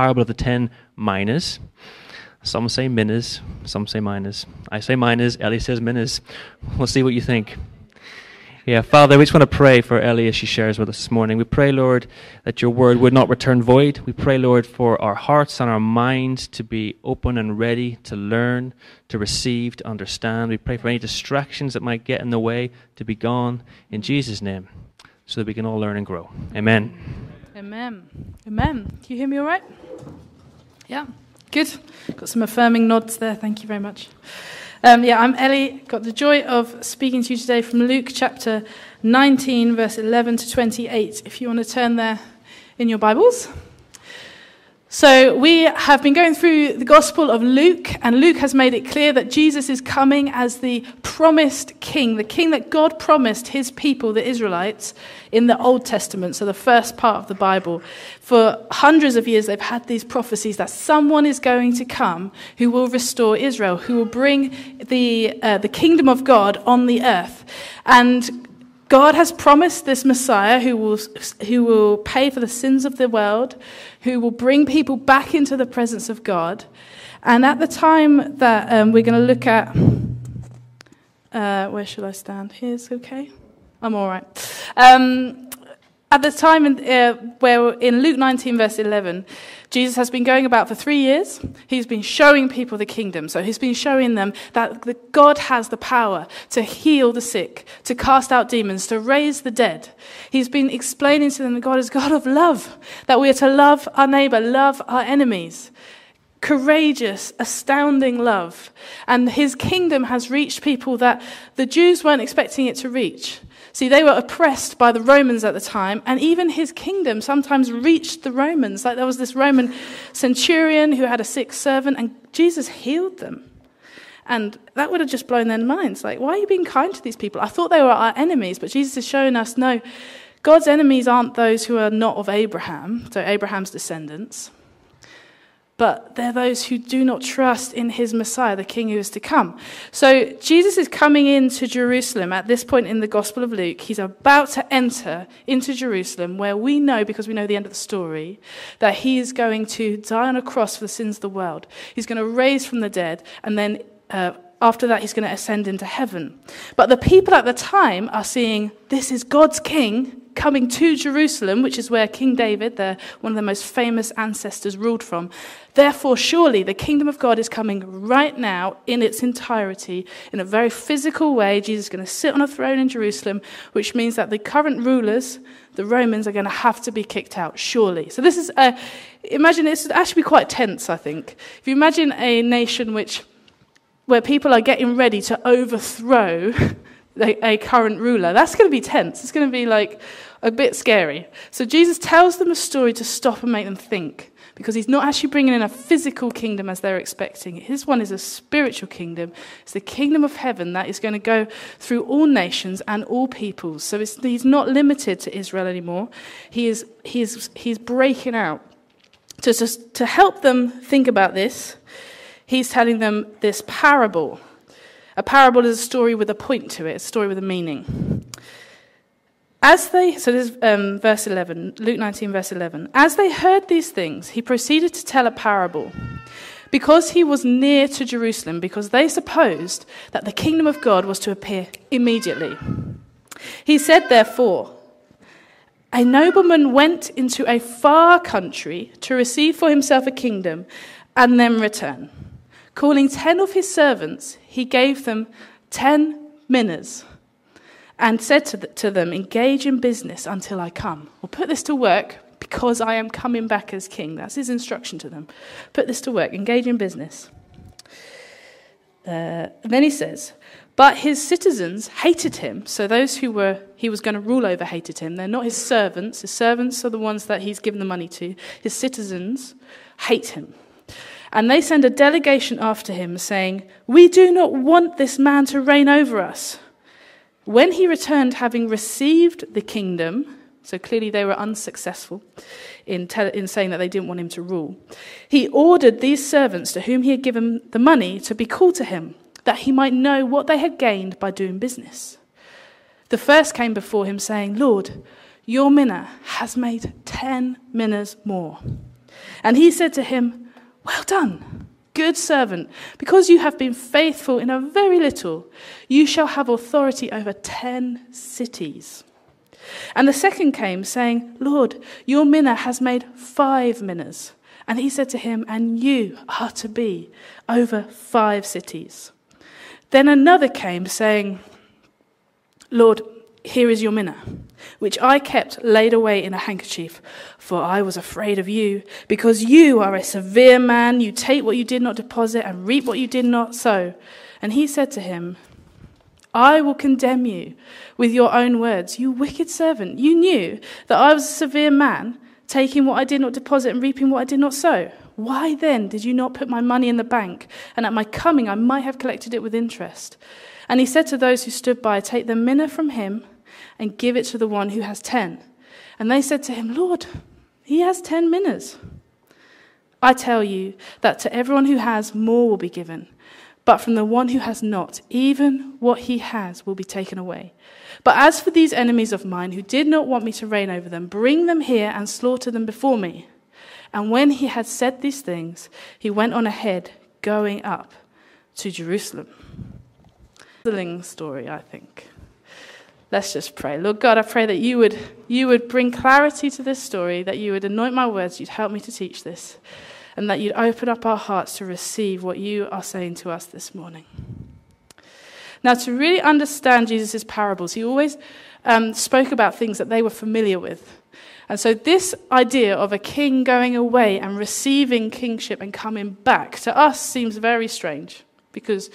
parable of the ten minas. Some say minas, some say minas. I say minas, Ellie says minas. We'll see what you think. Yeah, Father, we just want to pray for Ellie as she shares with us this morning. We pray, Lord, that your word would not return void. We pray, Lord, for our hearts and our minds to be open and ready to learn, to receive, to understand. We pray for any distractions that might get in the way to be gone in Jesus' name so that we can all learn and grow. Amen. Amen. Amen. Can you hear me all right? Yeah. Good. Got some affirming nods there. Thank you very much. Um, yeah, I'm Ellie. Got the joy of speaking to you today from Luke chapter 19, verse 11 to 28. If you want to turn there in your Bibles. So, we have been going through the Gospel of Luke, and Luke has made it clear that Jesus is coming as the promised king, the king that God promised his people, the Israelites, in the Old Testament, so the first part of the Bible. For hundreds of years, they've had these prophecies that someone is going to come who will restore Israel, who will bring the, uh, the kingdom of God on the earth. And God has promised this Messiah who will, who will pay for the sins of the world, who will bring people back into the presence of God. And at the time that um, we're going to look at, uh, where should I stand? Here's okay. I'm all right. Um, at the time in, uh, where in Luke 19, verse 11, Jesus has been going about for three years. He's been showing people the kingdom. So he's been showing them that God has the power to heal the sick, to cast out demons, to raise the dead. He's been explaining to them that God is God of love, that we are to love our neighbor, love our enemies courageous, astounding love. And his kingdom has reached people that the Jews weren't expecting it to reach. See, they were oppressed by the Romans at the time, and even his kingdom sometimes reached the Romans. Like there was this Roman centurion who had a sick servant, and Jesus healed them. And that would have just blown their minds. Like, why are you being kind to these people? I thought they were our enemies, but Jesus is showing us no, God's enemies aren't those who are not of Abraham, so Abraham's descendants but they're those who do not trust in his Messiah, the King who is to come. So Jesus is coming into Jerusalem at this point in the Gospel of Luke. He's about to enter into Jerusalem, where we know, because we know the end of the story, that he is going to die on a cross for the sins of the world. He's going to raise from the dead, and then uh, after that, he's going to ascend into heaven. But the people at the time are seeing this is God's king coming to Jerusalem, which is where King David, the, one of the most famous ancestors, ruled from. Therefore, surely the kingdom of God is coming right now in its entirety, in a very physical way. Jesus is going to sit on a throne in Jerusalem, which means that the current rulers, the Romans, are going to have to be kicked out, surely. So, this is, a, imagine it's actually be quite tense, I think. If you imagine a nation which, where people are getting ready to overthrow a, current ruler. That's going to be tense. It's going to be like a bit scary. So Jesus tells them a story to stop and make them think because he's not actually bringing in a physical kingdom as they're expecting. His one is a spiritual kingdom. It's the kingdom of heaven that is going to go through all nations and all peoples. So he's not limited to Israel anymore. He is, he is, he's breaking out. To, to, to help them think about this, he's telling them this parable a parable is a story with a point to it, a story with a meaning. As they, so this is um, verse 11, Luke 19, verse 11. As they heard these things, he proceeded to tell a parable. Because he was near to Jerusalem, because they supposed that the kingdom of God was to appear immediately. He said, therefore, a nobleman went into a far country to receive for himself a kingdom and then return. Calling ten of his servants, he gave them ten minas and said to, the, to them, Engage in business until I come. Or put this to work because I am coming back as king. That's his instruction to them. Put this to work, engage in business. Uh, then he says, but his citizens hated him. So those who were he was going to rule over hated him. They're not his servants. His servants are the ones that he's given the money to. His citizens hate him. And they send a delegation after him, saying, We do not want this man to reign over us. When he returned, having received the kingdom, so clearly they were unsuccessful in, in saying that they didn't want him to rule, he ordered these servants to whom he had given the money to be called to him, that he might know what they had gained by doing business. The first came before him, saying, Lord, your mina has made ten minas more. And he said to him, Well done, good servant. Because you have been faithful in a very little, you shall have authority over ten cities. And the second came, saying, Lord, your mina has made five minas. And he said to him, And you are to be over five cities. Then another came, saying, Lord, here is your mina, which I kept laid away in a handkerchief, for I was afraid of you, because you are a severe man. You take what you did not deposit and reap what you did not sow. And he said to him, I will condemn you with your own words. You wicked servant, you knew that I was a severe man, taking what I did not deposit and reaping what I did not sow. Why then did you not put my money in the bank? And at my coming I might have collected it with interest. And he said to those who stood by, Take the mina from him and give it to the one who has ten. And they said to him, Lord, he has ten minas. I tell you that to everyone who has, more will be given but from the one who has not, even what he has will be taken away. But as for these enemies of mine who did not want me to reign over them, bring them here and slaughter them before me. And when he had said these things, he went on ahead, going up to Jerusalem. Thrilling story, I think. Let's just pray. Lord God, I pray that you would, you would bring clarity to this story, that you would anoint my words, you'd help me to teach this and that you'd open up our hearts to receive what you are saying to us this morning. Now, to really understand Jesus' parables, he always um, spoke about things that they were familiar with. And so, this idea of a king going away and receiving kingship and coming back to us seems very strange because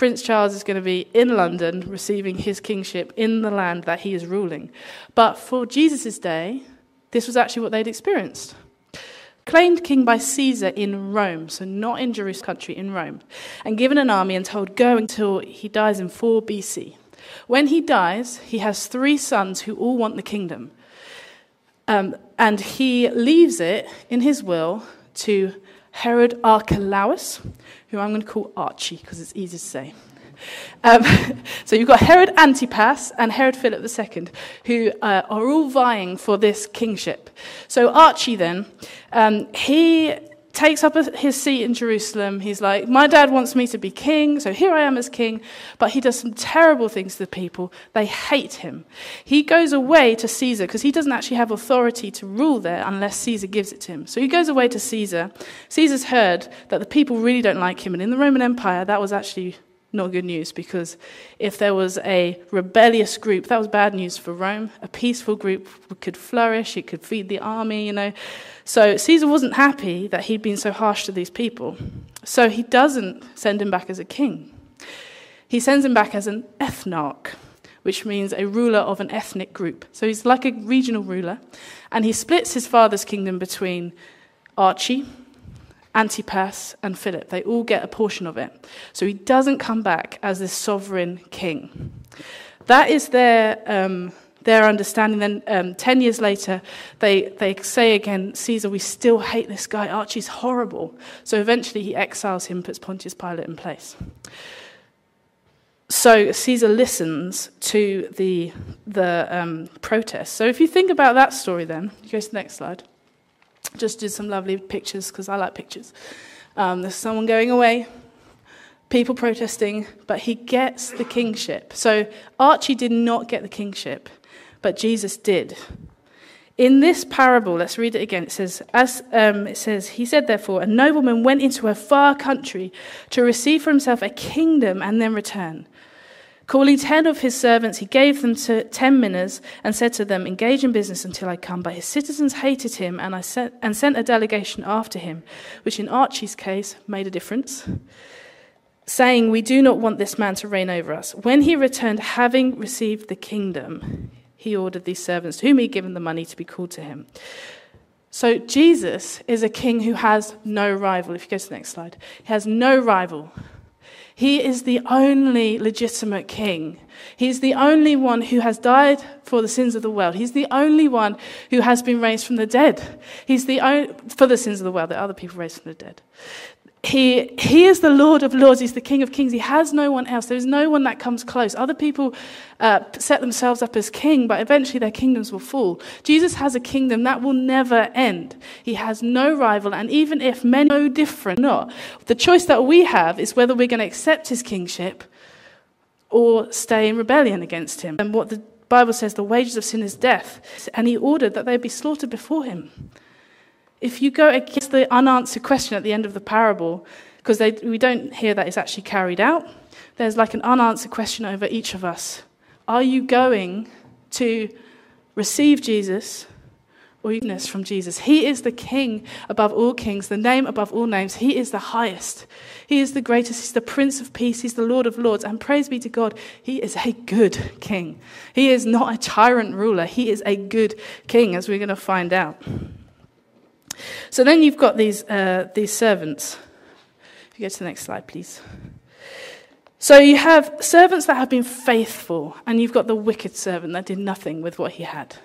Prince Charles is going to be in London receiving his kingship in the land that he is ruling. But for Jesus' day, this was actually what they'd experienced claimed king by Caesar in Rome, so not in Jerusalem country, in Rome, and given an army and told, Go until he dies in 4 BC. When he dies, he has three sons who all want the kingdom. Um, and he leaves it in his will to Herod Archelaus, who I'm going to call Archie because it's easy to say. Um, so you've got Herod Antipas and Herod Philip II, who uh, are all vying for this kingship. So Archie then, um, he takes up his seat in Jerusalem. He's like, My dad wants me to be king, so here I am as king. But he does some terrible things to the people. They hate him. He goes away to Caesar because he doesn't actually have authority to rule there unless Caesar gives it to him. So he goes away to Caesar. Caesar's heard that the people really don't like him. And in the Roman Empire, that was actually not good news because if there was a rebellious group, that was bad news for Rome. A peaceful group could flourish, it could feed the army, you know. So Caesar wasn't happy that he'd been so harsh to these people. So he doesn't send him back as a king. He sends him back as an ethnarch, which means a ruler of an ethnic group. So he's like a regional ruler, and he splits his father's kingdom between Archie, Antipas, and Philip. They all get a portion of it. So he doesn't come back as this sovereign king. That is their, um, their understanding. Then, um, 10 years later, they, they say again, Caesar, we still hate this guy. Archie's horrible. So eventually he exiles him, puts Pontius Pilate in place. So Caesar listens to the, the um, protest. So if you think about that story, then, you go to the next slide just did some lovely pictures because I like pictures. Um, there's someone going away, people protesting, but he gets the kingship. So Archie did not get the kingship, but Jesus did. In this parable, let's read it again. It says, as um, it says, he said, therefore, a nobleman went into a far country to receive for himself a kingdom and then return. Calling ten of his servants, he gave them to ten minas and said to them, Engage in business until I come. But his citizens hated him and, I sent, and sent a delegation after him, which in Archie's case made a difference, saying, We do not want this man to reign over us. When he returned, having received the kingdom, he ordered these servants, to whom he had given the money, to be called to him. So Jesus is a king who has no rival. If you go to the next slide, he has no rival. He is the only legitimate king. He's the only one who has died for the sins of the world. He's the only one who has been raised from the dead. He's the only, for the sins of the world that other people raised from the dead. He, he is the Lord of Lords. He's the King of Kings. He has no one else. There is no one that comes close. Other people uh, set themselves up as king, but eventually their kingdoms will fall. Jesus has a kingdom that will never end. He has no rival, and even if many no different, not the choice that we have is whether we're going to accept his kingship or stay in rebellion against him. And what the Bible says, the wages of sin is death, and he ordered that they be slaughtered before him. If you go against the unanswered question at the end of the parable, because we don't hear that it's actually carried out, there's like an unanswered question over each of us. Are you going to receive Jesus or goodness from Jesus? He is the King above all kings, the name above all names. He is the highest. He is the greatest. He's the Prince of Peace. He's the Lord of Lords. And praise be to God, He is a good King. He is not a tyrant ruler. He is a good King, as we're going to find out. So then you've got these, uh, these servants. If you go to the next slide, please. So you have servants that have been faithful, and you've got the wicked servant that did nothing with what he had.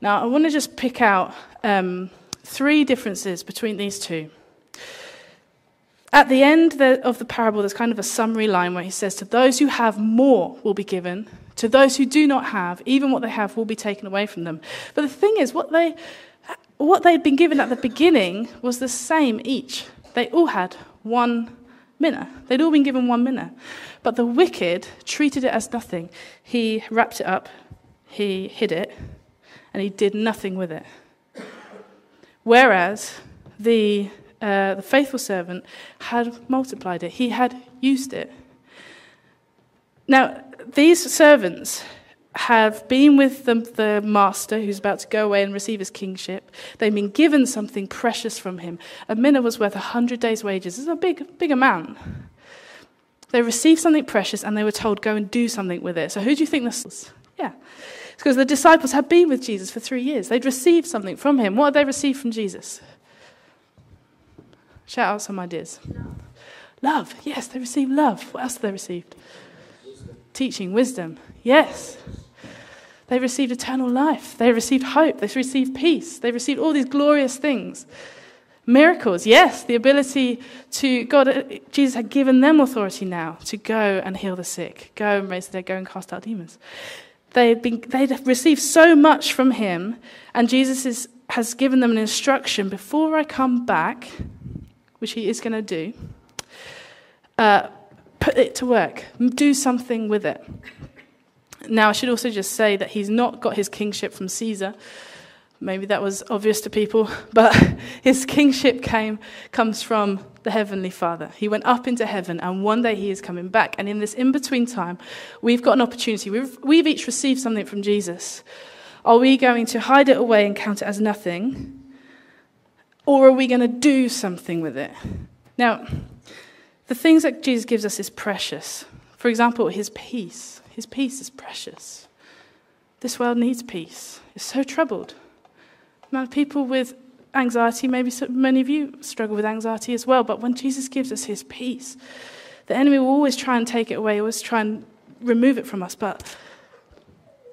Now, I want to just pick out um, three differences between these two. At the end of the parable, there's kind of a summary line where he says, To those who have more will be given, to those who do not have, even what they have will be taken away from them. But the thing is, what they what they'd been given at the beginning was the same each. They all had one mina. They'd all been given one mina. But the wicked treated it as nothing. He wrapped it up, he hid it, and he did nothing with it. Whereas the, uh, the faithful servant had multiplied it, he had used it. Now, these servants have been with the, the, master who's about to go away and receive his kingship. They've been given something precious from him. A mina was worth a hundred days' wages. It's a big, big amount. They received something precious and they were told, go and do something with it. So who do you think this was? Yeah. It's because the disciples had been with Jesus for three years. They'd received something from him. What had they received from Jesus? Shout out some ideas. Love. love. Yes, they received love. What else did they receive? Teaching, wisdom. Yes. They received eternal life. They received hope. They received peace. They received all these glorious things. Miracles, yes, the ability to, God, Jesus had given them authority now to go and heal the sick, go and raise the dead, go and cast out demons. They'd, been, they'd received so much from him, and Jesus is, has given them an instruction before I come back, which he is going to do, uh, put it to work, do something with it. Now, I should also just say that he's not got his kingship from Caesar. Maybe that was obvious to people, but his kingship came comes from the heavenly Father. He went up into heaven, and one day he is coming back. And in this in between time, we've got an opportunity. We've, we've each received something from Jesus. Are we going to hide it away and count it as nothing? Or are we going to do something with it? Now, the things that Jesus gives us is precious. For example, his peace. His peace is precious. This world needs peace. It's so troubled. Now, people with anxiety, maybe many of you struggle with anxiety as well, but when Jesus gives us his peace, the enemy will always try and take it away, always try and remove it from us, but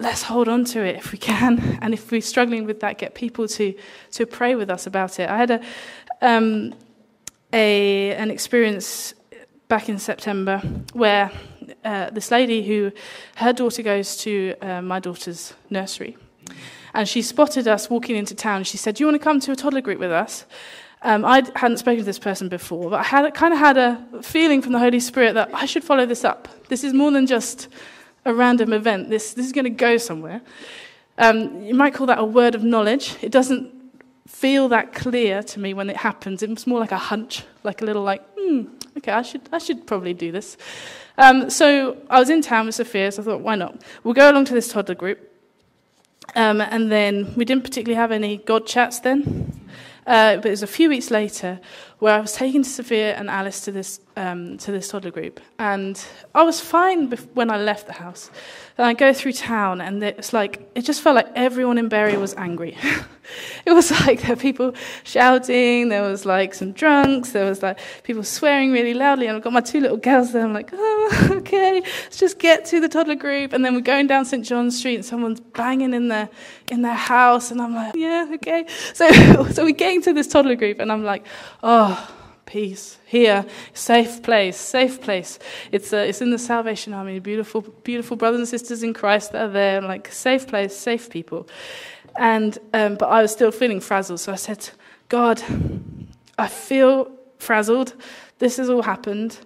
let's hold on to it if we can. And if we're struggling with that, get people to, to pray with us about it. I had a, um, a, an experience back in September where uh, this lady who her daughter goes to uh, my daughter's nursery. And she spotted us walking into town. She said, Do you want to come to a toddler group with us? Um, I hadn't spoken to this person before, but I had kind of had a feeling from the Holy Spirit that I should follow this up. This is more than just a random event, this, this is going to go somewhere. Um, you might call that a word of knowledge. It doesn't feel that clear to me when it happens. It's more like a hunch, like a little like, hmm, okay, I should, I should probably do this. Um, so I was in town with Sophia, so I thought, why not? We'll go along to this toddler group. Um, and then we didn't particularly have any God chats then. Uh, but it was a few weeks later where I was taking Sophia and Alice to this um, to this toddler group, and I was fine bef- when I left the house. And I go through town, and it's like it just felt like everyone in Bury was angry. it was like there were people shouting, there was like some drunks, there was like people swearing really loudly, and I've got my two little girls there. I'm like, oh, okay, let's just get to the toddler group, and then we're going down St John's Street, and someone's banging in their in their house, and I'm like, yeah, okay. So so we're getting to this toddler group, and I'm like, oh peace. Here, safe place, safe place. It's, uh, it's in the Salvation Army, beautiful, beautiful brothers and sisters in Christ that are there, like safe place, safe people. And, um, but I was still feeling frazzled, so I said, God, I feel frazzled. This has all happened.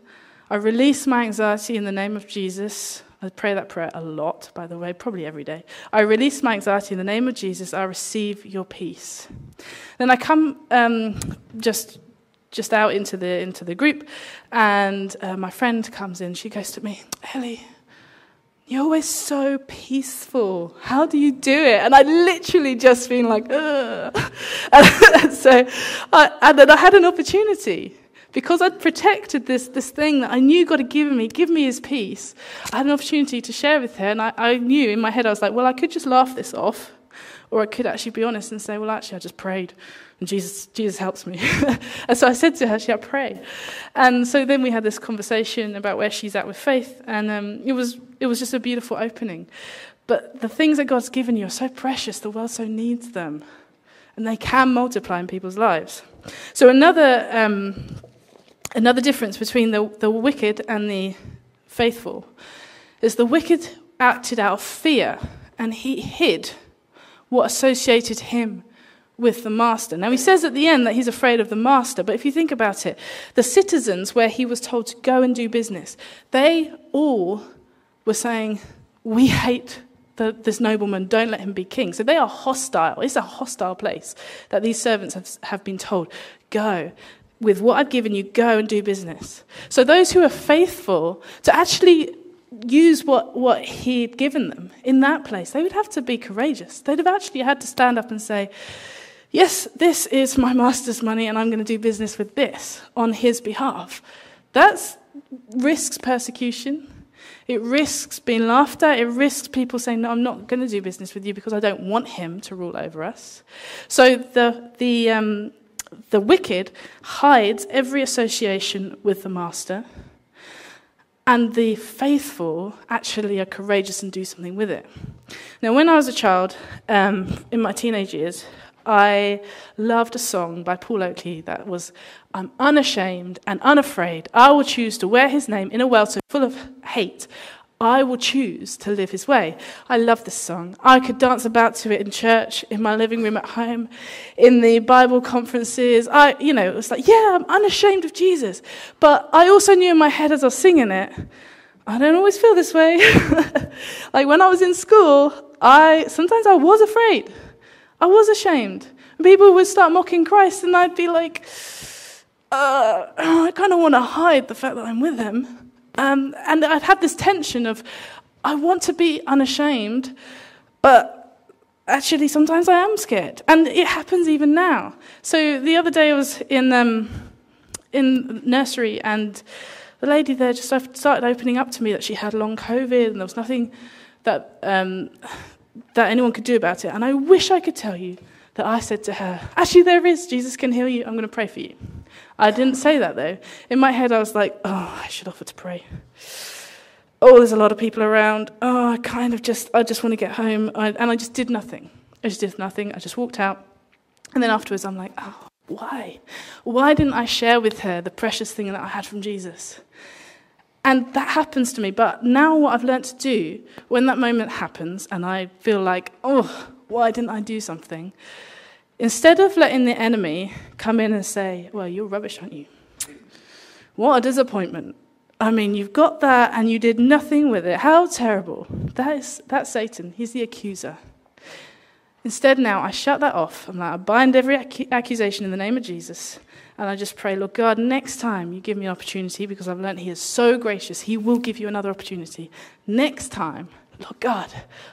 I release my anxiety in the name of Jesus. I pray that prayer a lot, by the way, probably every day. I release my anxiety in the name of Jesus. I receive your peace. Then I come um, just just out into the into the group, and uh, my friend comes in. She goes to me, Ellie, you're always so peaceful. How do you do it? And I literally just been like, Ugh. and so, I, and then I had an opportunity because I'd protected this, this thing that I knew God had given me, give me his peace, I had an opportunity to share with her. And I, I knew in my head, I was like, well, I could just laugh this off, or I could actually be honest and say, well, actually, I just prayed. And Jesus, Jesus helps me. and so I said to her, she, I prayed. And so then we had this conversation about where she's at with faith. And um, it, was, it was just a beautiful opening. But the things that God's given you are so precious, the world so needs them. And they can multiply in people's lives. So another um, Another difference between the, the wicked and the faithful is the wicked acted out of fear and he hid what associated him with the master. Now, he says at the end that he's afraid of the master, but if you think about it, the citizens where he was told to go and do business, they all were saying, We hate the, this nobleman, don't let him be king. So they are hostile. It's a hostile place that these servants have, have been told, Go with what I've given you, go and do business. So those who are faithful to actually use what, what he'd given them in that place, they would have to be courageous. They'd have actually had to stand up and say, Yes, this is my master's money, and I'm going to do business with this on his behalf. That risks persecution. It risks being laughed at. It risks people saying, No, I'm not going to do business with you because I don't want him to rule over us. So the, the, um, the wicked hides every association with the master, and the faithful actually are courageous and do something with it. Now, when I was a child, um, in my teenage years, I loved a song by Paul Oakley that was, I'm unashamed and unafraid. I will choose to wear his name in a so full of hate. I will choose to live his way. I love this song. I could dance about to it in church, in my living room at home, in the Bible conferences. I, you know, it was like, yeah, I'm unashamed of Jesus. But I also knew in my head as I was singing it, I don't always feel this way. like when I was in school, I sometimes I was afraid. I was ashamed. People would start mocking Christ, and I'd be like, uh, I kind of want to hide the fact that I'm with him. Um, and I'd had this tension of, I want to be unashamed, but actually sometimes I am scared. And it happens even now. So the other day I was in, um, in nursery and the lady there just started opening up to me that she had long COVID and there was nothing that, um, that anyone could do about it. And I wish I could tell you that I said to her, Actually, there is. Jesus can heal you. I'm going to pray for you. I didn't say that though. In my head, I was like, Oh, I should offer to pray. Oh, there's a lot of people around. Oh, I kind of just, I just want to get home. I, and I just did nothing. I just did nothing. I just walked out. And then afterwards, I'm like, Oh, why? Why didn't I share with her the precious thing that I had from Jesus? And that happens to me. But now, what I've learned to do when that moment happens and I feel like, oh, why didn't I do something? Instead of letting the enemy come in and say, Well, you're rubbish, aren't you? What a disappointment. I mean, you've got that and you did nothing with it. How terrible. That is, that's Satan. He's the accuser. Instead, now I shut that off. I'm like, I bind every ac- accusation in the name of Jesus. And I just pray, Lord God, next time you give me an opportunity, because I've learned He is so gracious, He will give you another opportunity. Next time, Lord God,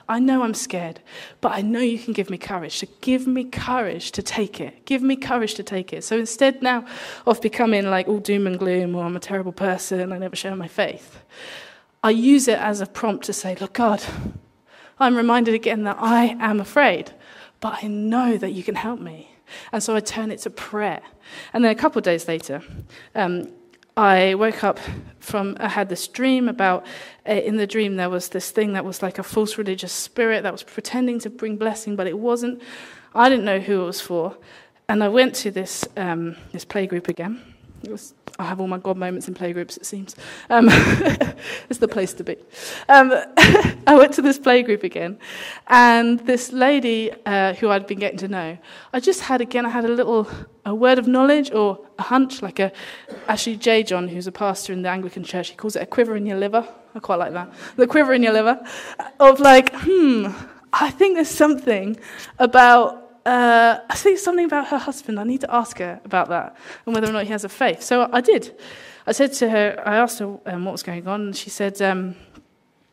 I know I'm scared, but I know you can give me courage. So give me courage to take it. Give me courage to take it. So instead now of becoming like all doom and gloom or I'm a terrible person, I never share my faith, I use it as a prompt to say, Lord God, I'm reminded again that I am afraid, but I know that you can help me. And so I turn it to prayer. And then a couple of days later, um, I woke up from, I had this dream about, uh, in the dream, there was this thing that was like a false religious spirit that was pretending to bring blessing, but it wasn't. I didn't know who it was for. And I went to this, um, this play group again. Was, I have all my God moments in playgroups, it seems. Um, it's the place to be. Um, I went to this playgroup again, and this lady uh, who I'd been getting to know, I just had, again, I had a little a word of knowledge or a hunch, like a, actually, J. John, who's a pastor in the Anglican church, he calls it a quiver in your liver. I quite like that. The quiver in your liver, of like, hmm, I think there's something about uh, I think something about her husband. I need to ask her about that and whether or not he has a faith. So I did. I said to her, I asked her um, what was going on, and she said, um,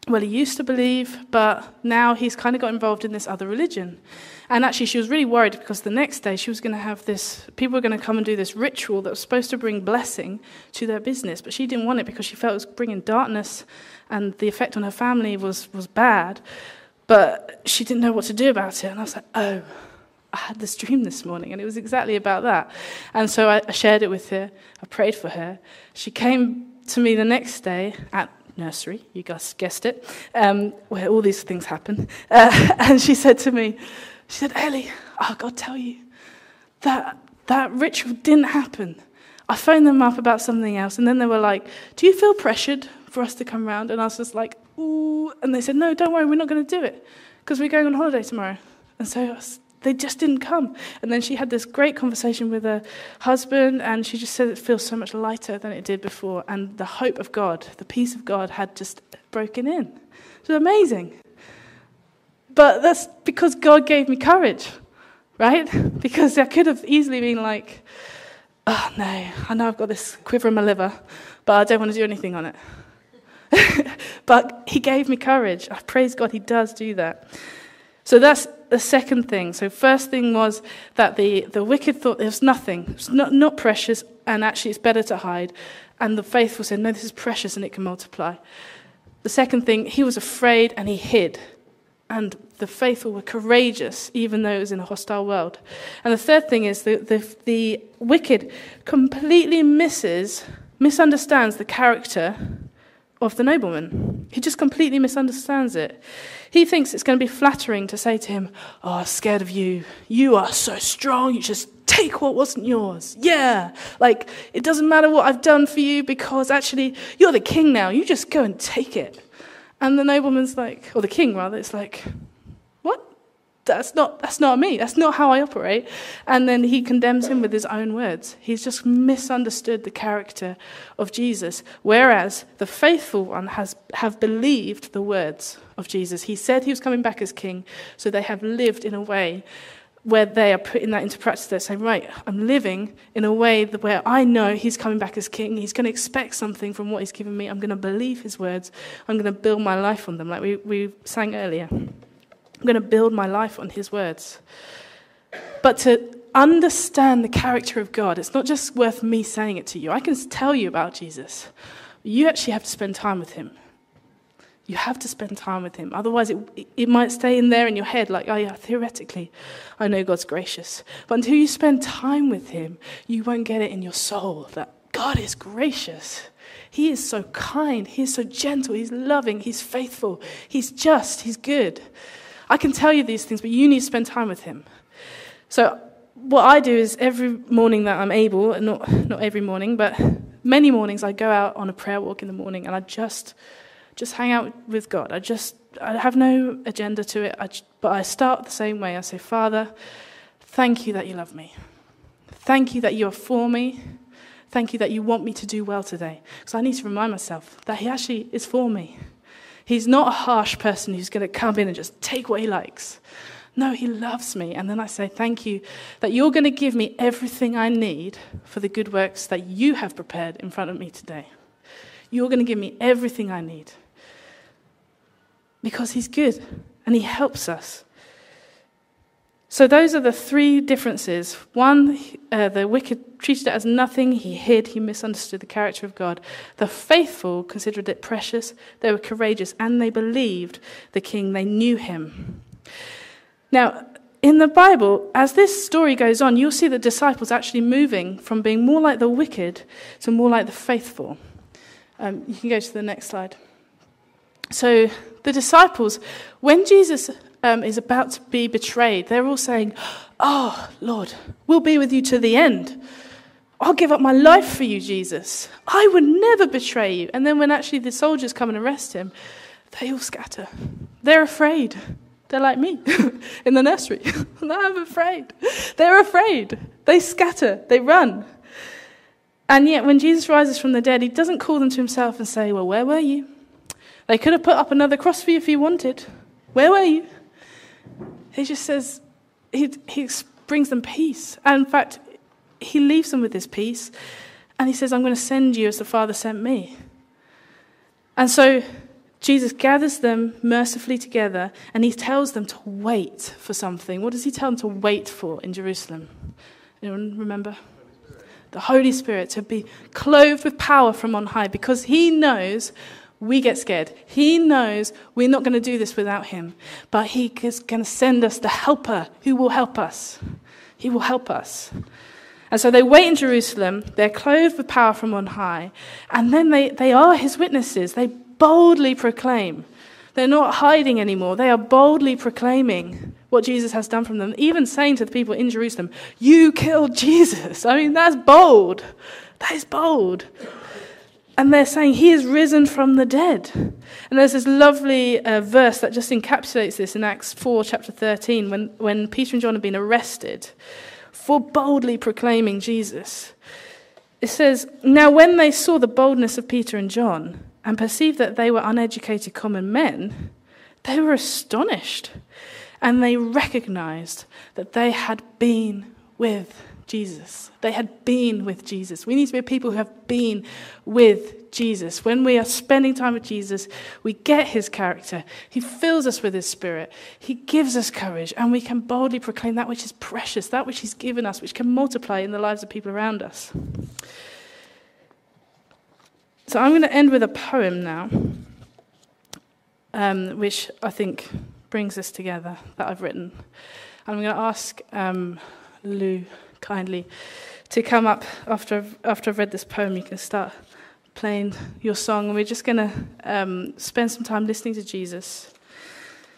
Well, he used to believe, but now he's kind of got involved in this other religion. And actually, she was really worried because the next day she was going to have this, people were going to come and do this ritual that was supposed to bring blessing to their business, but she didn't want it because she felt it was bringing darkness and the effect on her family was, was bad. But she didn't know what to do about it. And I was like, Oh, I had this dream this morning, and it was exactly about that. And so I, shared it with her. I prayed for her. She came to me the next day at nursery, you guys guessed it, um, where all these things happen. Uh, and she said to me, she said, Ellie, oh, God tell you, that, that ritual didn't happen. I phoned them up about something else, and then they were like, Do you feel pressured for us to come round? And I was just like, Ooh. And they said, No, don't worry, we're not going to do it because we're going on holiday tomorrow. And so I was they just didn't come. And then she had this great conversation with her husband, and she just said it feels so much lighter than it did before. And the hope of God, the peace of God, had just broken in. It was amazing. But that's because God gave me courage, right? Because I could have easily been like, oh no, I know I've got this quiver in my liver, but I don't want to do anything on it. but He gave me courage. I praise God, He does do that. So that's the second thing. So, first thing was that the, the wicked thought there was nothing, it's not, not precious, and actually it's better to hide. And the faithful said, No, this is precious and it can multiply. The second thing, he was afraid and he hid. And the faithful were courageous, even though it was in a hostile world. And the third thing is the, the, the wicked completely misses, misunderstands the character of the nobleman. He just completely misunderstands it. He thinks it's going to be flattering to say to him, Oh, I'm scared of you. You are so strong. You just take what wasn't yours. Yeah. Like, it doesn't matter what I've done for you because actually you're the king now. You just go and take it. And the nobleman's like, or the king rather, it's like, that's not, that's not me. That's not how I operate. And then he condemns him with his own words. He's just misunderstood the character of Jesus. Whereas the faithful one has have believed the words of Jesus. He said he was coming back as king, so they have lived in a way where they are putting that into practice. They're saying, right, I'm living in a way where I know he's coming back as king. He's going to expect something from what he's given me. I'm going to believe his words. I'm going to build my life on them, like we, we sang earlier. I'm going to build my life on his words. But to understand the character of God, it's not just worth me saying it to you. I can tell you about Jesus. You actually have to spend time with him. You have to spend time with him. Otherwise, it, it might stay in there in your head, like, oh, yeah, theoretically, I know God's gracious. But until you spend time with him, you won't get it in your soul that God is gracious. He is so kind. He is so gentle. He's loving. He's faithful. He's just. He's good. I can tell you these things, but you need to spend time with him. So, what I do is every morning that I'm able, not, not every morning, but many mornings, I go out on a prayer walk in the morning and I just, just hang out with God. I just, I have no agenda to it, I, but I start the same way. I say, Father, thank you that you love me. Thank you that you are for me. Thank you that you want me to do well today. Because I need to remind myself that He actually is for me. He's not a harsh person who's going to come in and just take what he likes. No, he loves me. And then I say, Thank you that you're going to give me everything I need for the good works that you have prepared in front of me today. You're going to give me everything I need. Because he's good and he helps us. So, those are the three differences. One, uh, the wicked treated it as nothing, he hid, he misunderstood the character of God. The faithful considered it precious, they were courageous, and they believed the king, they knew him. Now, in the Bible, as this story goes on, you'll see the disciples actually moving from being more like the wicked to more like the faithful. Um, you can go to the next slide. So, the disciples, when Jesus um, is about to be betrayed, they're all saying, Oh, Lord, we'll be with you to the end. I'll give up my life for you, Jesus. I would never betray you. And then when actually the soldiers come and arrest him, they all scatter. They're afraid. They're like me in the nursery. I'm afraid. They're afraid. They scatter. They run. And yet, when Jesus rises from the dead, he doesn't call them to himself and say, Well, where were you? They could have put up another cross for you if he wanted. Where were you? He just says, He, he brings them peace. And in fact, he leaves them with this peace. And he says, I'm going to send you as the Father sent me. And so Jesus gathers them mercifully together and he tells them to wait for something. What does he tell them to wait for in Jerusalem? Anyone remember? The Holy Spirit to be clothed with power from on high because he knows we get scared. He knows we're not going to do this without him, but he is going to send us the helper who will help us. He will help us. And so they wait in Jerusalem, they're clothed with power from on high, and then they, they are his witnesses. They boldly proclaim. They're not hiding anymore. They are boldly proclaiming what Jesus has done from them, even saying to the people in Jerusalem, You killed Jesus. I mean, that's bold. That is bold. And they're saying, He is risen from the dead. And there's this lovely uh, verse that just encapsulates this in Acts 4, chapter 13, when, when Peter and John have been arrested for boldly proclaiming Jesus. It says, Now when they saw the boldness of Peter and John, and perceived that they were uneducated common men, they were astonished and they recognized that they had been with Jesus. They had been with Jesus. We need to be people who have been with Jesus. When we are spending time with Jesus, we get his character. He fills us with his spirit. He gives us courage, and we can boldly proclaim that which is precious, that which he's given us, which can multiply in the lives of people around us. So I'm going to end with a poem now, um, which I think brings us together that I've written. I'm going to ask um, Lou kindly to come up after I've, after I've read this poem. You can start playing your song, and we're just going to um, spend some time listening to Jesus.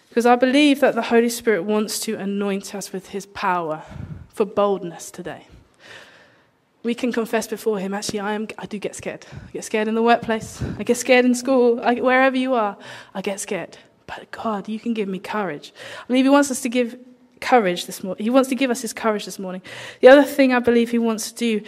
Because I believe that the Holy Spirit wants to anoint us with his power for boldness today we can confess before Him, actually, I, am, I do get scared. I get scared in the workplace. I get scared in school. I, wherever you are, I get scared. But God, you can give me courage. I believe He wants us to give courage this morning. He wants to give us His courage this morning. The other thing I believe He wants to do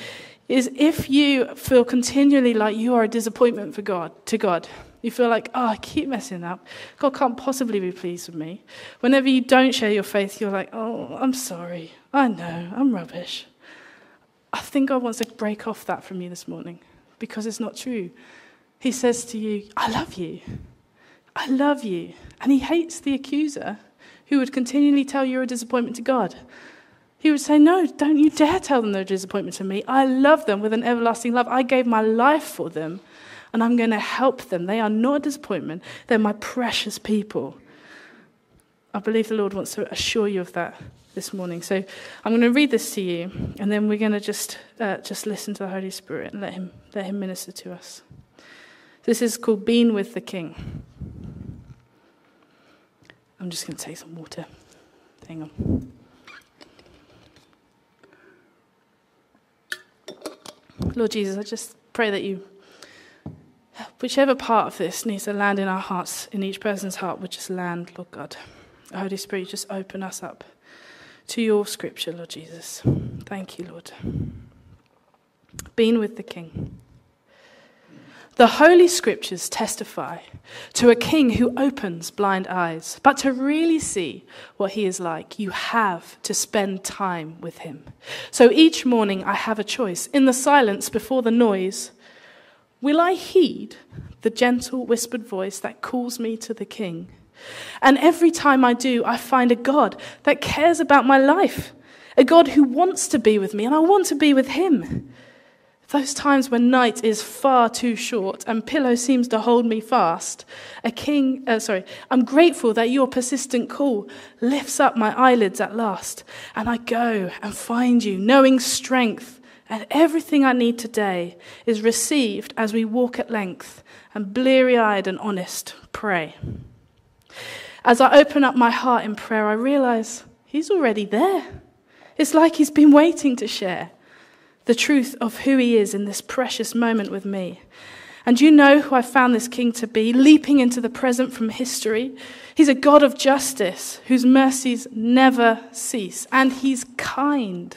is if you feel continually like you are a disappointment for God, to God, you feel like, oh, I keep messing up. God can't possibly be pleased with me. Whenever you don't share your faith, you're like, oh, I'm sorry. I know, I'm rubbish. I think God wants to break off that from you this morning because it's not true. He says to you, I love you. I love you. And he hates the accuser who would continually tell you you're a disappointment to God. He would say, No, don't you dare tell them they're a disappointment to me. I love them with an everlasting love. I gave my life for them, and I'm going to help them. They are not a disappointment, they're my precious people. I believe the Lord wants to assure you of that this morning. So I'm going to read this to you, and then we're going to just uh, just listen to the Holy Spirit and let him let him minister to us. This is called "Being with the King." I'm just going to take some water. Hang on. Lord Jesus, I just pray that you, whichever part of this needs to land in our hearts, in each person's heart, would just land, Lord God. Holy Spirit, just open us up to your scripture, Lord Jesus. Thank you, Lord. Being with the King. The Holy Scriptures testify to a king who opens blind eyes. But to really see what he is like, you have to spend time with him. So each morning I have a choice. In the silence before the noise, will I heed the gentle whispered voice that calls me to the king? And every time I do, I find a God that cares about my life, a God who wants to be with me, and I want to be with Him. Those times when night is far too short and pillow seems to hold me fast, a king, uh, sorry, I'm grateful that your persistent call lifts up my eyelids at last, and I go and find you, knowing strength and everything I need today is received as we walk at length and bleary eyed and honest pray. As I open up my heart in prayer, I realize He's already there. It's like He's been waiting to share. The truth of who he is in this precious moment with me. And you know who I found this king to be, leaping into the present from history? He's a God of justice whose mercies never cease, and he's kind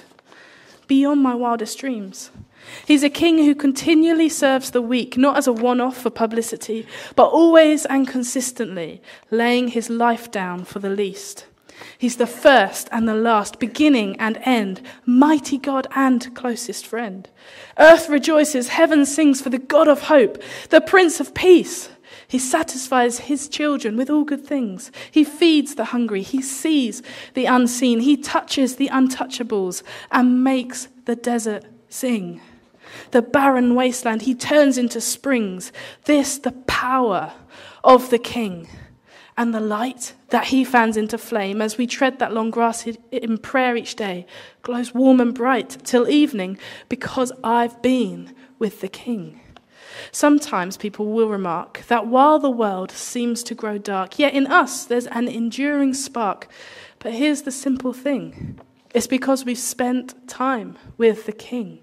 beyond my wildest dreams. He's a king who continually serves the weak, not as a one off for publicity, but always and consistently laying his life down for the least. He's the first and the last, beginning and end, mighty God and closest friend. Earth rejoices, heaven sings for the God of hope, the Prince of Peace. He satisfies his children with all good things. He feeds the hungry. He sees the unseen. He touches the untouchables and makes the desert sing. The barren wasteland he turns into springs. This, the power of the King and the light that he fans into flame as we tread that long grass in prayer each day glows warm and bright till evening because I've been with the King. Sometimes people will remark that while the world seems to grow dark, yet in us there's an enduring spark. But here's the simple thing it's because we've spent time with the King.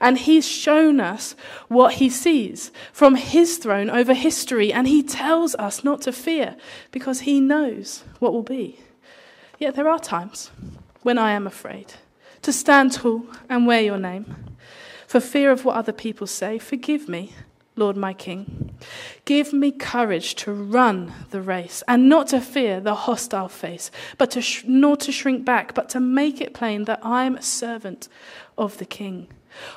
And he's shown us what he sees from his throne over history, and he tells us not to fear because he knows what will be. Yet there are times when I am afraid to stand tall and wear your name. For fear of what other people say, forgive me, Lord my King. Give me courage to run the race and not to fear the hostile face, but to sh- not to shrink back, but to make it plain that I am a servant of the King.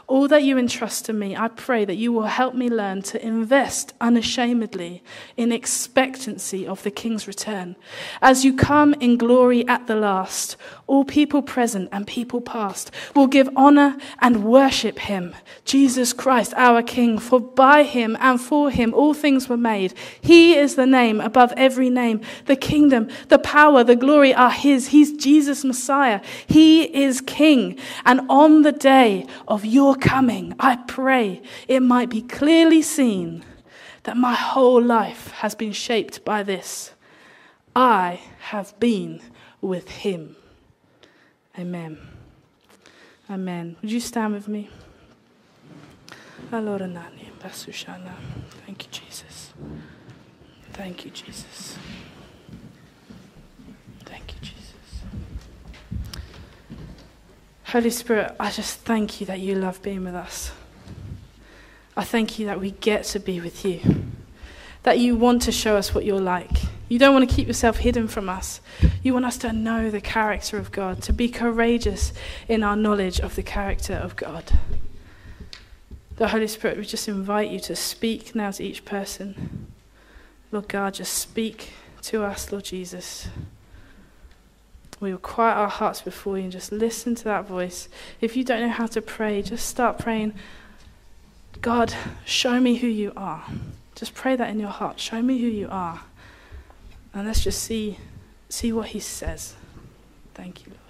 All that you entrust to me, I pray that you will help me learn to invest unashamedly in expectancy of the King's return. As you come in glory at the last, all people present and people past will give honor and worship him, Jesus Christ, our King, for by him and for him all things were made. He is the name above every name. The kingdom, the power, the glory are his. He's Jesus Messiah. He is King. And on the day of your coming, I pray it might be clearly seen that my whole life has been shaped by this. I have been with him. Amen. Amen. Would you stand with me? Thank you, Jesus. Thank you, Jesus. Thank you, Jesus. Holy Spirit, I just thank you that you love being with us. I thank you that we get to be with you, that you want to show us what you're like. You don't want to keep yourself hidden from us. You want us to know the character of God, to be courageous in our knowledge of the character of God. The Holy Spirit, we just invite you to speak now to each person. Lord God, just speak to us, Lord Jesus. We will quiet our hearts before you and just listen to that voice. If you don't know how to pray, just start praying, God, show me who you are. Just pray that in your heart. Show me who you are. And let's just see, see what he says. Thank you, Lord.